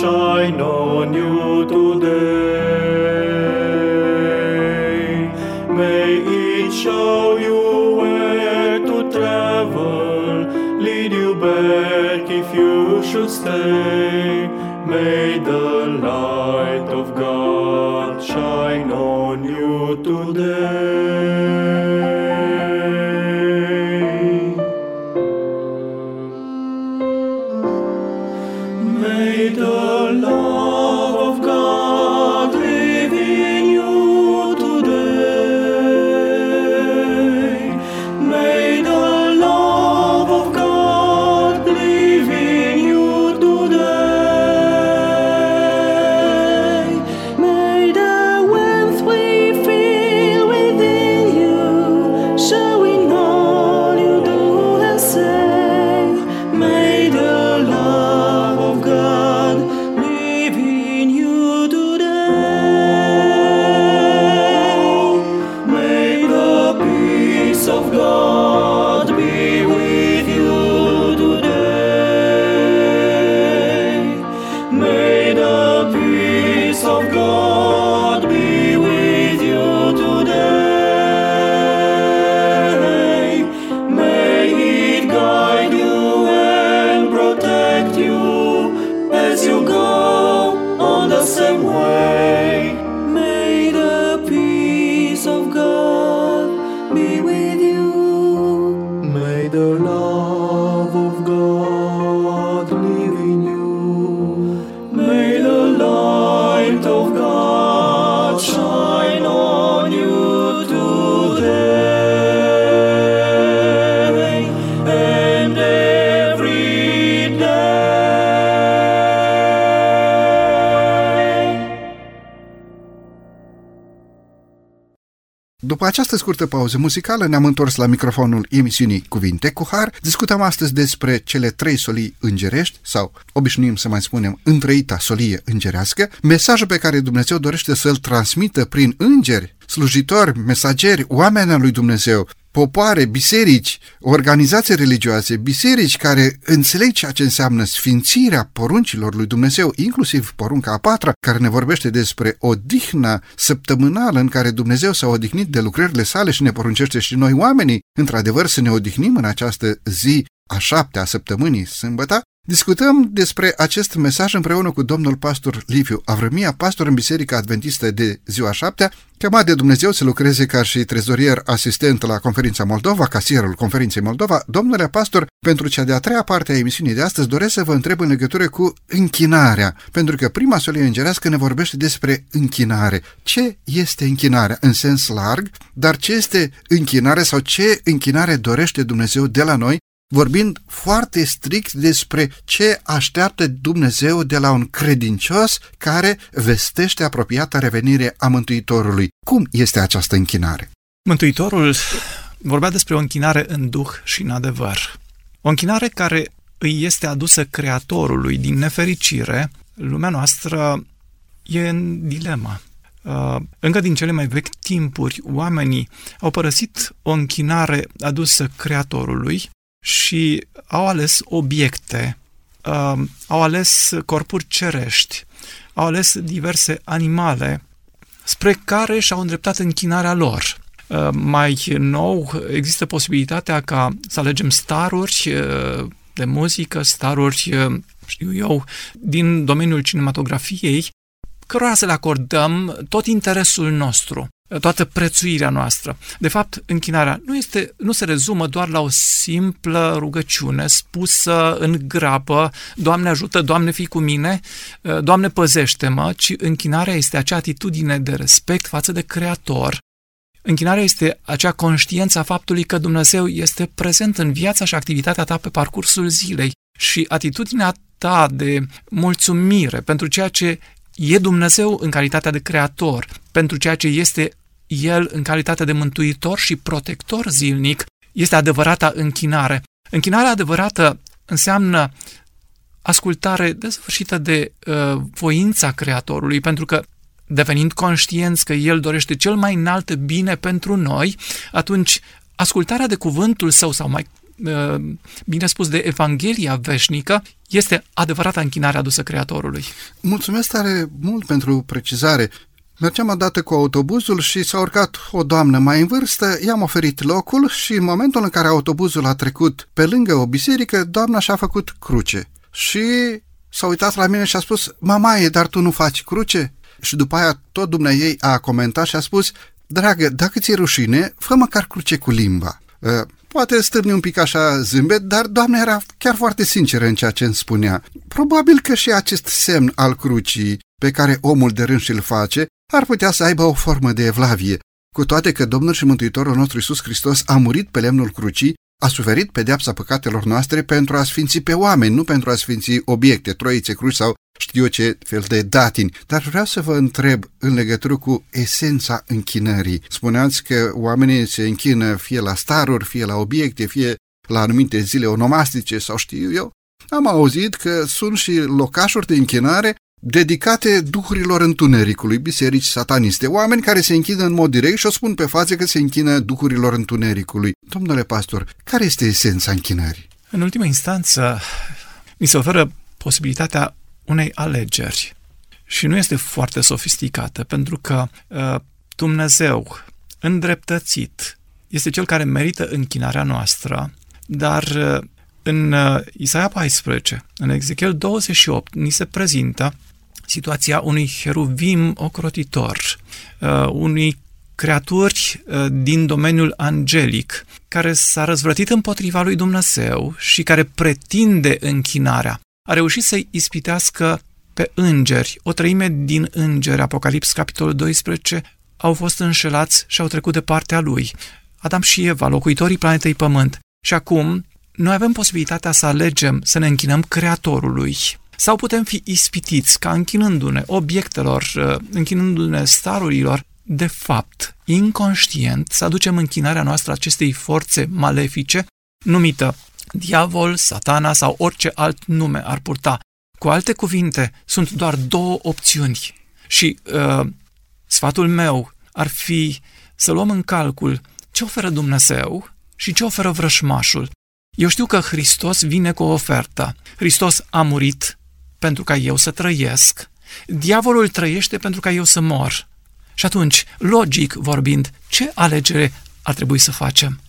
shine on you today. May it show you where to travel, lead you back if you should stay. May the light of God shine on you today. După această scurtă pauză muzicală ne-am întors la microfonul emisiunii Cuvinte cu Har. Discutăm astăzi despre cele trei solii îngerești, sau obișnuim să mai spunem întrăita solie îngerească, mesajul pe care Dumnezeu dorește să-l transmită prin îngeri, slujitori, mesageri, oameni lui Dumnezeu, popoare, biserici, organizații religioase, biserici care înțeleg ceea ce înseamnă sfințirea poruncilor lui Dumnezeu, inclusiv porunca a patra, care ne vorbește despre odihna săptămânală în care Dumnezeu s-a odihnit de lucrările sale și ne poruncește și noi oamenii, într-adevăr, să ne odihnim în această zi a șaptea săptămânii, sâmbătă, Discutăm despre acest mesaj împreună cu domnul pastor Liviu Avrămia, pastor în Biserica Adventistă de ziua șaptea, chemat de Dumnezeu să lucreze ca și trezorier asistent la Conferința Moldova, casierul Conferinței Moldova. Domnule pastor, pentru cea de-a treia parte a emisiunii de astăzi doresc să vă întreb în legătură cu închinarea, pentru că prima solie îngerească ne vorbește despre închinare. Ce este închinarea în sens larg, dar ce este închinare sau ce închinare dorește Dumnezeu de la noi vorbind foarte strict despre ce așteaptă Dumnezeu de la un credincios care vestește apropiata revenire a Mântuitorului. Cum este această închinare? Mântuitorul vorbea despre o închinare în duh și în adevăr. O închinare care îi este adusă Creatorului din nefericire, lumea noastră e în dilemă. Uh, încă din cele mai vechi timpuri, oamenii au părăsit o închinare adusă Creatorului și au ales obiecte, uh, au ales corpuri cerești, au ales diverse animale spre care și-au îndreptat închinarea lor. Uh, mai nou, există posibilitatea ca să alegem staruri uh, de muzică, staruri, uh, știu eu, din domeniul cinematografiei, cărora să le acordăm tot interesul nostru toată prețuirea noastră. De fapt, închinarea nu, este, nu se rezumă doar la o simplă rugăciune spusă în grabă, Doamne ajută, Doamne fii cu mine, Doamne păzește-mă, ci închinarea este acea atitudine de respect față de Creator. Închinarea este acea conștiență a faptului că Dumnezeu este prezent în viața și activitatea ta pe parcursul zilei și atitudinea ta de mulțumire pentru ceea ce e Dumnezeu în calitatea de creator, pentru ceea ce este El în calitatea de mântuitor și protector zilnic, este adevărata închinare. Închinarea adevărată înseamnă ascultare desăvârșită de uh, voința Creatorului, pentru că devenind conștienți că El dorește cel mai înalt bine pentru noi, atunci ascultarea de cuvântul său sau mai uh, bine spus de Evanghelia veșnică este adevărata închinare adusă Creatorului. Mulțumesc tare mult pentru precizare. Mergeam odată cu autobuzul și s-a urcat o doamnă mai în vârstă, i-am oferit locul și în momentul în care autobuzul a trecut pe lângă o biserică, doamna și-a făcut cruce. Și s-a uitat la mine și a spus, mamaie, dar tu nu faci cruce? Și după aia tot dumneai a comentat și a spus, dragă, dacă ți-e rușine, fă măcar cruce cu limba. Ă, poate stârni un pic așa zâmbet, dar doamna era chiar foarte sinceră în ceea ce îmi spunea. Probabil că și acest semn al crucii pe care omul de rând și-l face ar putea să aibă o formă de evlavie, cu toate că Domnul și Mântuitorul nostru Iisus Hristos a murit pe lemnul crucii, a suferit pedeapsa păcatelor noastre pentru a sfinți pe oameni, nu pentru a sfinți obiecte, troițe, cruci sau știu ce fel de datini. Dar vreau să vă întreb în legătură cu esența închinării. Spuneați că oamenii se închină fie la staruri, fie la obiecte, fie la anumite zile onomastice sau știu eu. Am auzit că sunt și locașuri de închinare dedicate duhurilor întunericului, biserici sataniste, oameni care se închină în mod direct și o spun pe față că se închină duhurilor întunericului. Domnule pastor, care este esența închinării? În ultima instanță, mi se oferă posibilitatea unei alegeri și nu este foarte sofisticată, pentru că uh, Dumnezeu, îndreptățit, este cel care merită închinarea noastră, dar uh, în uh, Isaia 14, în Ezechiel 28, ni se prezintă situația unui heruvim ocrotitor, uh, unui creaturi uh, din domeniul angelic, care s-a răzvrătit împotriva lui Dumnezeu și care pretinde închinarea. A reușit să-i ispitească pe îngeri. O treime din îngeri, Apocalips, capitolul 12, au fost înșelați și au trecut de partea lui. Adam și Eva, locuitorii planetei Pământ. Și acum, noi avem posibilitatea să alegem să ne închinăm Creatorului, sau putem fi ispitiți ca închinându-ne obiectelor, uh, închinându-ne starurilor, de fapt, inconștient, să aducem închinarea noastră acestei forțe malefice, numită diavol, satana sau orice alt nume ar purta. Cu alte cuvinte, sunt doar două opțiuni și uh, sfatul meu ar fi să luăm în calcul ce oferă Dumnezeu și ce oferă vrășmașul. Eu știu că Hristos vine cu o ofertă. Hristos a murit pentru ca eu să trăiesc, diavolul trăiește pentru ca eu să mor. Și atunci, logic vorbind, ce alegere ar trebui să facem?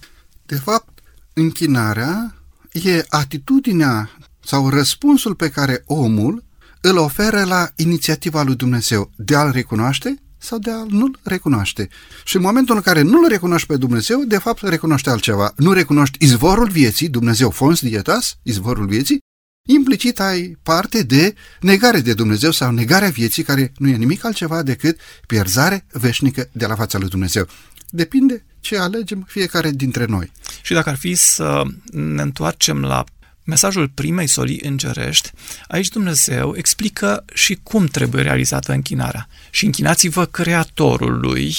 De fapt, închinarea e atitudinea sau răspunsul pe care omul îl oferă la inițiativa lui Dumnezeu de a-L recunoaște sau de a nu-L recunoaște. Și în momentul în care nu-L recunoști pe Dumnezeu, de fapt recunoște altceva. Nu recunoști izvorul vieții, Dumnezeu fons dietas, izvorul vieții, implicit ai parte de negare de Dumnezeu sau negarea vieții, care nu e nimic altceva decât pierzare veșnică de la fața lui Dumnezeu. Depinde ce alegem fiecare dintre noi. Și dacă ar fi să ne întoarcem la mesajul primei solii îngerești, aici Dumnezeu explică și cum trebuie realizată închinarea. Și închinați-vă Creatorului,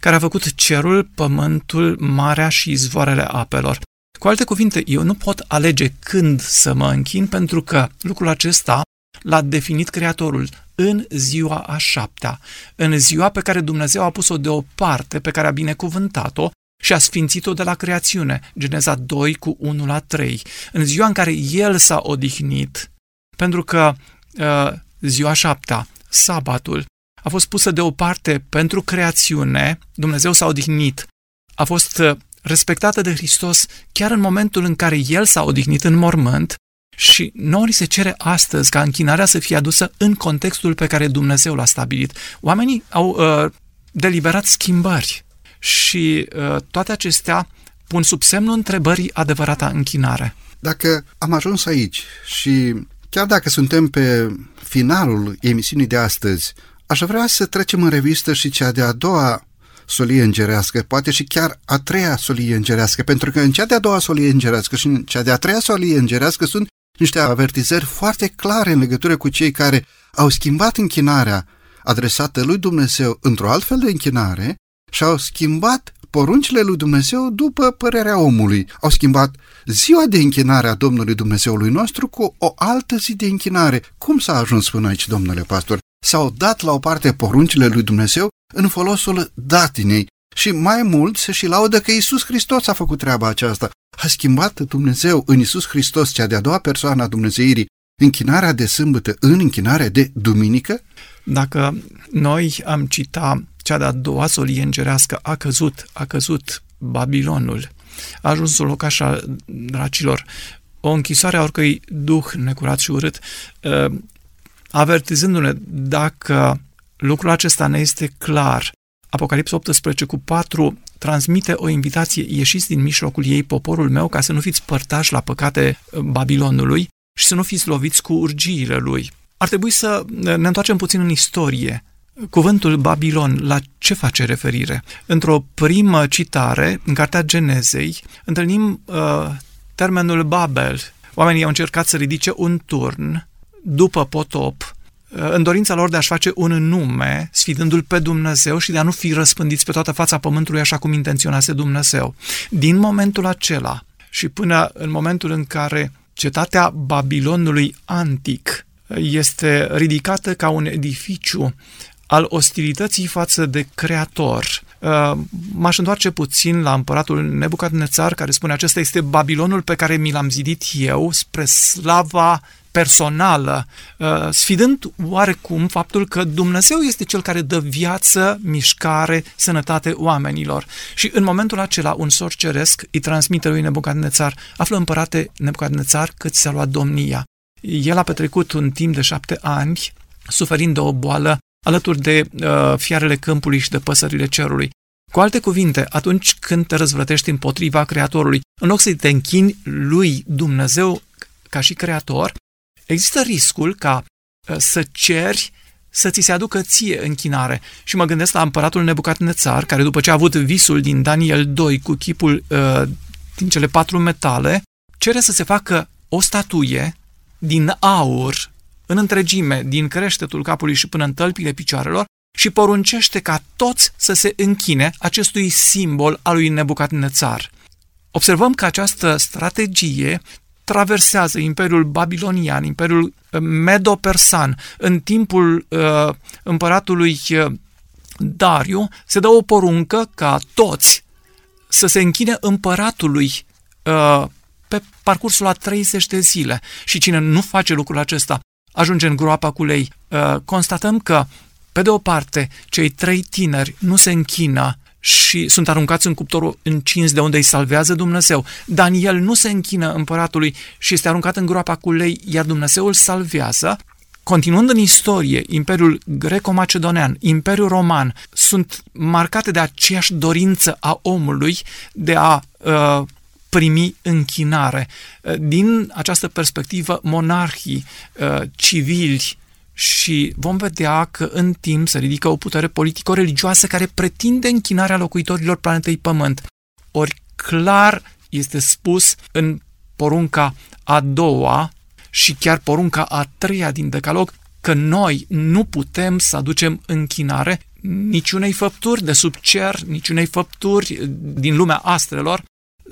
care a făcut cerul, pământul, marea și izvoarele apelor. Cu alte cuvinte, eu nu pot alege când să mă închin pentru că lucrul acesta l-a definit Creatorul în ziua a șaptea, în ziua pe care Dumnezeu a pus-o deoparte, pe care a binecuvântat-o și a sfințit-o de la creațiune, Geneza 2 cu 1 la 3, în ziua în care El s-a odihnit, pentru că uh, ziua șaptea sabatul a fost pusă deoparte pentru creațiune, Dumnezeu s-a odihnit, a fost uh, respectată de Hristos chiar în momentul în care El s-a odihnit în mormânt și nouă ni se cere astăzi ca închinarea să fie adusă în contextul pe care Dumnezeu l-a stabilit. Oamenii au uh, deliberat schimbări și uh, toate acestea pun sub semnul întrebării adevărata închinare. Dacă am ajuns aici și chiar dacă suntem pe finalul emisiunii de astăzi, aș vrea să trecem în revistă și cea de-a doua solie îngerească, poate și chiar a treia solie îngerească, pentru că în cea de-a doua solie îngerească și în cea de-a treia solie îngerească sunt niște avertizări foarte clare în legătură cu cei care au schimbat închinarea adresată lui Dumnezeu într-o altfel de închinare și au schimbat poruncile lui Dumnezeu după părerea omului. Au schimbat ziua de închinare a Domnului Dumnezeului nostru cu o altă zi de închinare. Cum s-a ajuns până aici, domnule pastor? S-au dat la o parte poruncile lui Dumnezeu în folosul datinei și mai mult se și laudă că Isus Hristos a făcut treaba aceasta. A schimbat Dumnezeu în Isus Hristos, cea de-a doua persoană a Dumnezeirii, închinarea de sâmbătă în închinarea de duminică? Dacă noi am citat cea de-a doua solie îngerească, a căzut, a căzut Babilonul, a ajuns un locaș al dracilor, o închisoare a oricăi duh necurat și urât, ă, avertizându-ne dacă lucrul acesta ne este clar. Apocalipsa 18 cu 4 transmite o invitație, ieșiți din mijlocul ei, poporul meu, ca să nu fiți părtași la păcate Babilonului și să nu fiți loviți cu urgiile lui. Ar trebui să ne întoarcem puțin în istorie. Cuvântul Babilon, la ce face referire? Într-o primă citare, în Cartea Genezei, întâlnim uh, termenul Babel. Oamenii au încercat să ridice un turn după potop, uh, în dorința lor de a-și face un nume, sfidându-l pe Dumnezeu și de a nu fi răspândiți pe toată fața pământului așa cum intenționase Dumnezeu. Din momentul acela și până în momentul în care cetatea Babilonului antic este ridicată ca un edificiu al ostilității față de Creator. Uh, m-aș întoarce puțin la împăratul Nebucadnețar, care spune acesta este Babilonul pe care mi l-am zidit eu spre slava personală, uh, sfidând oarecum faptul că Dumnezeu este cel care dă viață, mișcare, sănătate oamenilor. Și în momentul acela un sor ceresc îi transmite lui Nebucadnețar, află împărate Nebucadnețar cât ți-a luat domnia. El a petrecut un timp de șapte ani suferind de o boală alături de uh, fiarele câmpului și de păsările cerului. Cu alte cuvinte, atunci când te răzvrătești împotriva Creatorului, în loc să te închini lui Dumnezeu ca și Creator, există riscul ca uh, să ceri să ți se aducă ție închinare. Și mă gândesc la împăratul Nebucadnețar, care după ce a avut visul din Daniel 2 cu chipul uh, din cele patru metale, cere să se facă o statuie din aur în întregime, din creștetul capului și până în tălpile picioarelor, și poruncește ca toți să se închine acestui simbol al lui Nebucadnețar. Observăm că această strategie traversează Imperiul Babilonian, Imperiul uh, Medo-Persan. În timpul uh, împăratului uh, Dariu se dă o poruncă ca toți să se închine împăratului uh, pe parcursul a 30 de zile. Și cine nu face lucrul acesta ajunge în groapa cu lei. Uh, constatăm că, pe de o parte, cei trei tineri nu se închină și sunt aruncați în cuptorul încins de unde îi salvează Dumnezeu. Daniel nu se închină împăratului și este aruncat în groapa cu lei, iar Dumnezeu îl salvează. Continuând în istorie, Imperiul Greco-Macedonean, Imperiul Roman sunt marcate de aceeași dorință a omului de a uh, primi închinare. Din această perspectivă, monarhii, uh, civili, și vom vedea că în timp se ridică o putere politico-religioasă care pretinde închinarea locuitorilor planetei Pământ. Ori clar este spus în porunca a doua și chiar porunca a treia din Decalog că noi nu putem să aducem închinare niciunei făpturi de sub cer, niciunei făpturi din lumea astrelor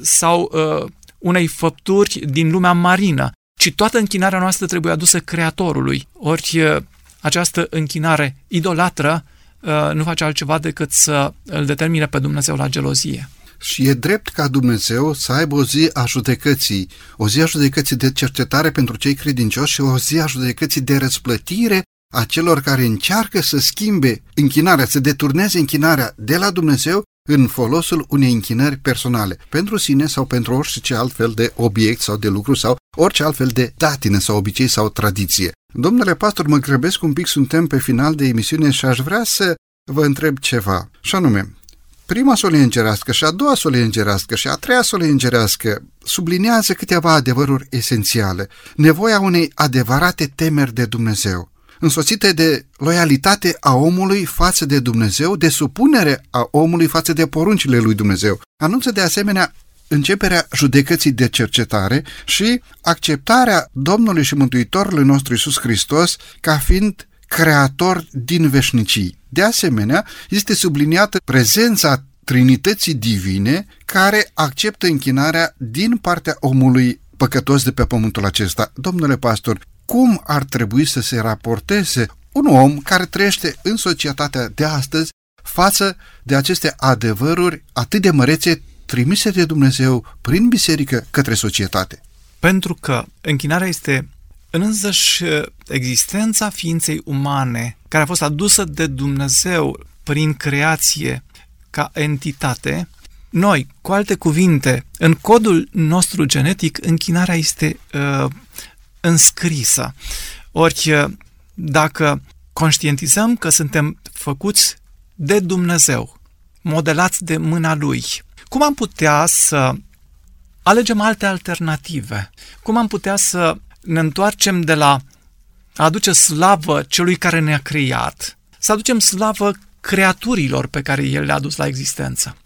sau uh, unei făpturi din lumea marină, ci toată închinarea noastră trebuie adusă Creatorului. Ori uh, această închinare idolatră uh, nu face altceva decât să îl determine pe Dumnezeu la gelozie. Și e drept ca Dumnezeu să aibă o zi a judecății, o zi a judecății de cercetare pentru cei credincioși și o zi a judecății de răsplătire a celor care încearcă să schimbe închinarea, să deturneze închinarea de la Dumnezeu în folosul unei închinări personale, pentru sine sau pentru orice altfel de obiect sau de lucru sau orice altfel de datină sau obicei sau tradiție. Domnule pastor, mă grăbesc un pic, suntem pe final de emisiune și aș vrea să vă întreb ceva, și anume, prima solie îngerească și a doua solie îngerească și a treia solie îngerească sublinează câteva adevăruri esențiale, nevoia unei adevărate temeri de Dumnezeu, însoțite de loialitate a omului față de Dumnezeu, de supunere a omului față de poruncile lui Dumnezeu. Anunță de asemenea începerea judecății de cercetare și acceptarea Domnului și Mântuitorului nostru Isus Hristos ca fiind creator din veșnicii. De asemenea, este subliniată prezența Trinității divine care acceptă închinarea din partea omului păcătos de pe pământul acesta. Domnule pastor, cum ar trebui să se raporteze un om care trăiește în societatea de astăzi față de aceste adevăruri atât de mărețe trimise de Dumnezeu prin biserică către societate. Pentru că închinarea este în însăși existența ființei umane, care a fost adusă de Dumnezeu prin creație ca entitate, noi, cu alte cuvinte, în codul nostru genetic, închinarea este uh, înscrisă. Ori, uh, dacă conștientizăm că suntem făcuți de Dumnezeu, modelați de mâna Lui, cum am putea să alegem alte alternative? Cum am putea să ne întoarcem de la a aduce slavă celui care ne-a creat, să aducem slavă creaturilor pe care El le-a adus la existență?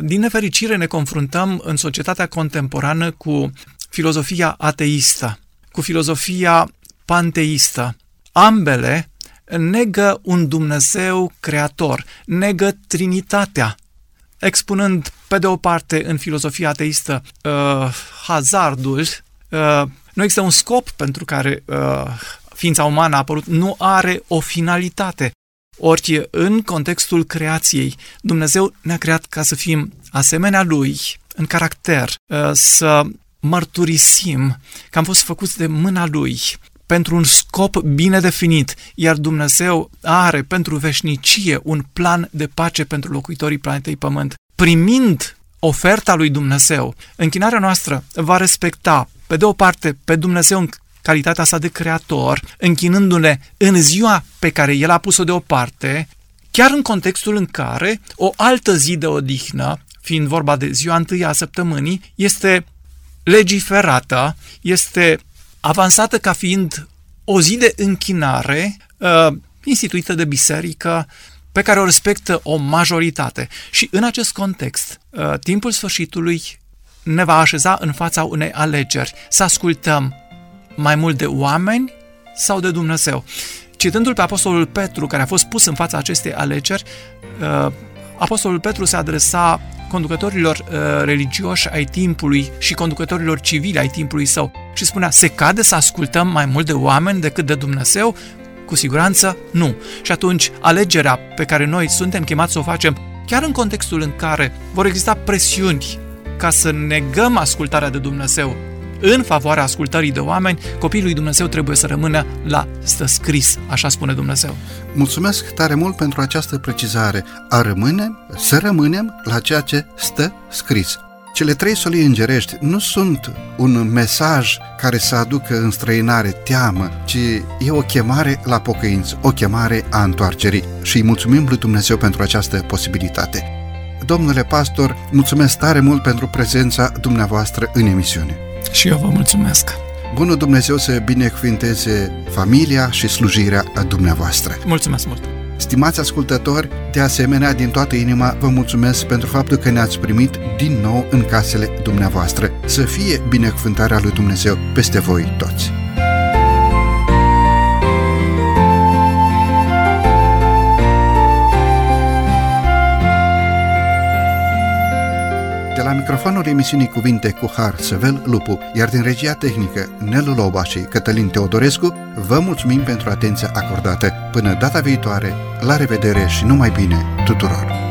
Din nefericire ne confruntăm în societatea contemporană cu filozofia ateistă, cu filozofia panteistă. Ambele negă un Dumnezeu creator, negă Trinitatea, expunând, pe de o parte, în filozofia ateistă, uh, hazardul, uh, nu există un scop pentru care uh, ființa umană a apărut, nu are o finalitate. Ori, în contextul creației, Dumnezeu ne-a creat ca să fim asemenea Lui, în caracter, uh, să mărturisim că am fost făcuți de mâna Lui, pentru un scop bine definit, iar Dumnezeu are pentru veșnicie un plan de pace pentru locuitorii planetei Pământ. Primind oferta lui Dumnezeu, închinarea noastră va respecta, pe de o parte, pe Dumnezeu în calitatea sa de creator, închinându-ne în ziua pe care El a pus-o deoparte, chiar în contextul în care o altă zi de odihnă, fiind vorba de ziua întâi a săptămânii, este legiferată, este avansată ca fiind o zi de închinare uh, instituită de biserică, pe care o respectă o majoritate. Și în acest context, uh, timpul sfârșitului ne va așeza în fața unei alegeri, să ascultăm mai mult de oameni sau de Dumnezeu. Citându-l pe Apostolul Petru, care a fost pus în fața acestei alegeri, uh, Apostolul Petru se adresa conducătorilor uh, religioși ai timpului și conducătorilor civili ai timpului său și spunea, se cade să ascultăm mai mult de oameni decât de Dumnezeu? Cu siguranță nu. Și atunci alegerea pe care noi suntem chemați să o facem, chiar în contextul în care vor exista presiuni ca să negăm ascultarea de Dumnezeu în favoarea ascultării de oameni, copiii lui Dumnezeu trebuie să rămână la stă scris, așa spune Dumnezeu. Mulțumesc tare mult pentru această precizare. A rămâne, să rămânem la ceea ce stă scris. Cele trei solii îngerești nu sunt un mesaj care să aducă în străinare teamă, ci e o chemare la pocăință, o chemare a întoarcerii și îi mulțumim lui Dumnezeu pentru această posibilitate. Domnule pastor, mulțumesc tare mult pentru prezența dumneavoastră în emisiune. Și eu vă mulțumesc. Bunul Dumnezeu să binecuvinteze familia și slujirea a dumneavoastră. Mulțumesc mult! Stimați ascultători, de asemenea, din toată inima vă mulțumesc pentru faptul că ne-ați primit din nou în casele dumneavoastră. Să fie binecuvântarea lui Dumnezeu peste voi toți! De la microfonul emisiunii Cuvinte cu Har Săvel Lupu, iar din regia tehnică Nelu Loba și Cătălin Teodorescu, vă mulțumim pentru atenția acordată. Până data viitoare, la revedere și numai bine tuturor!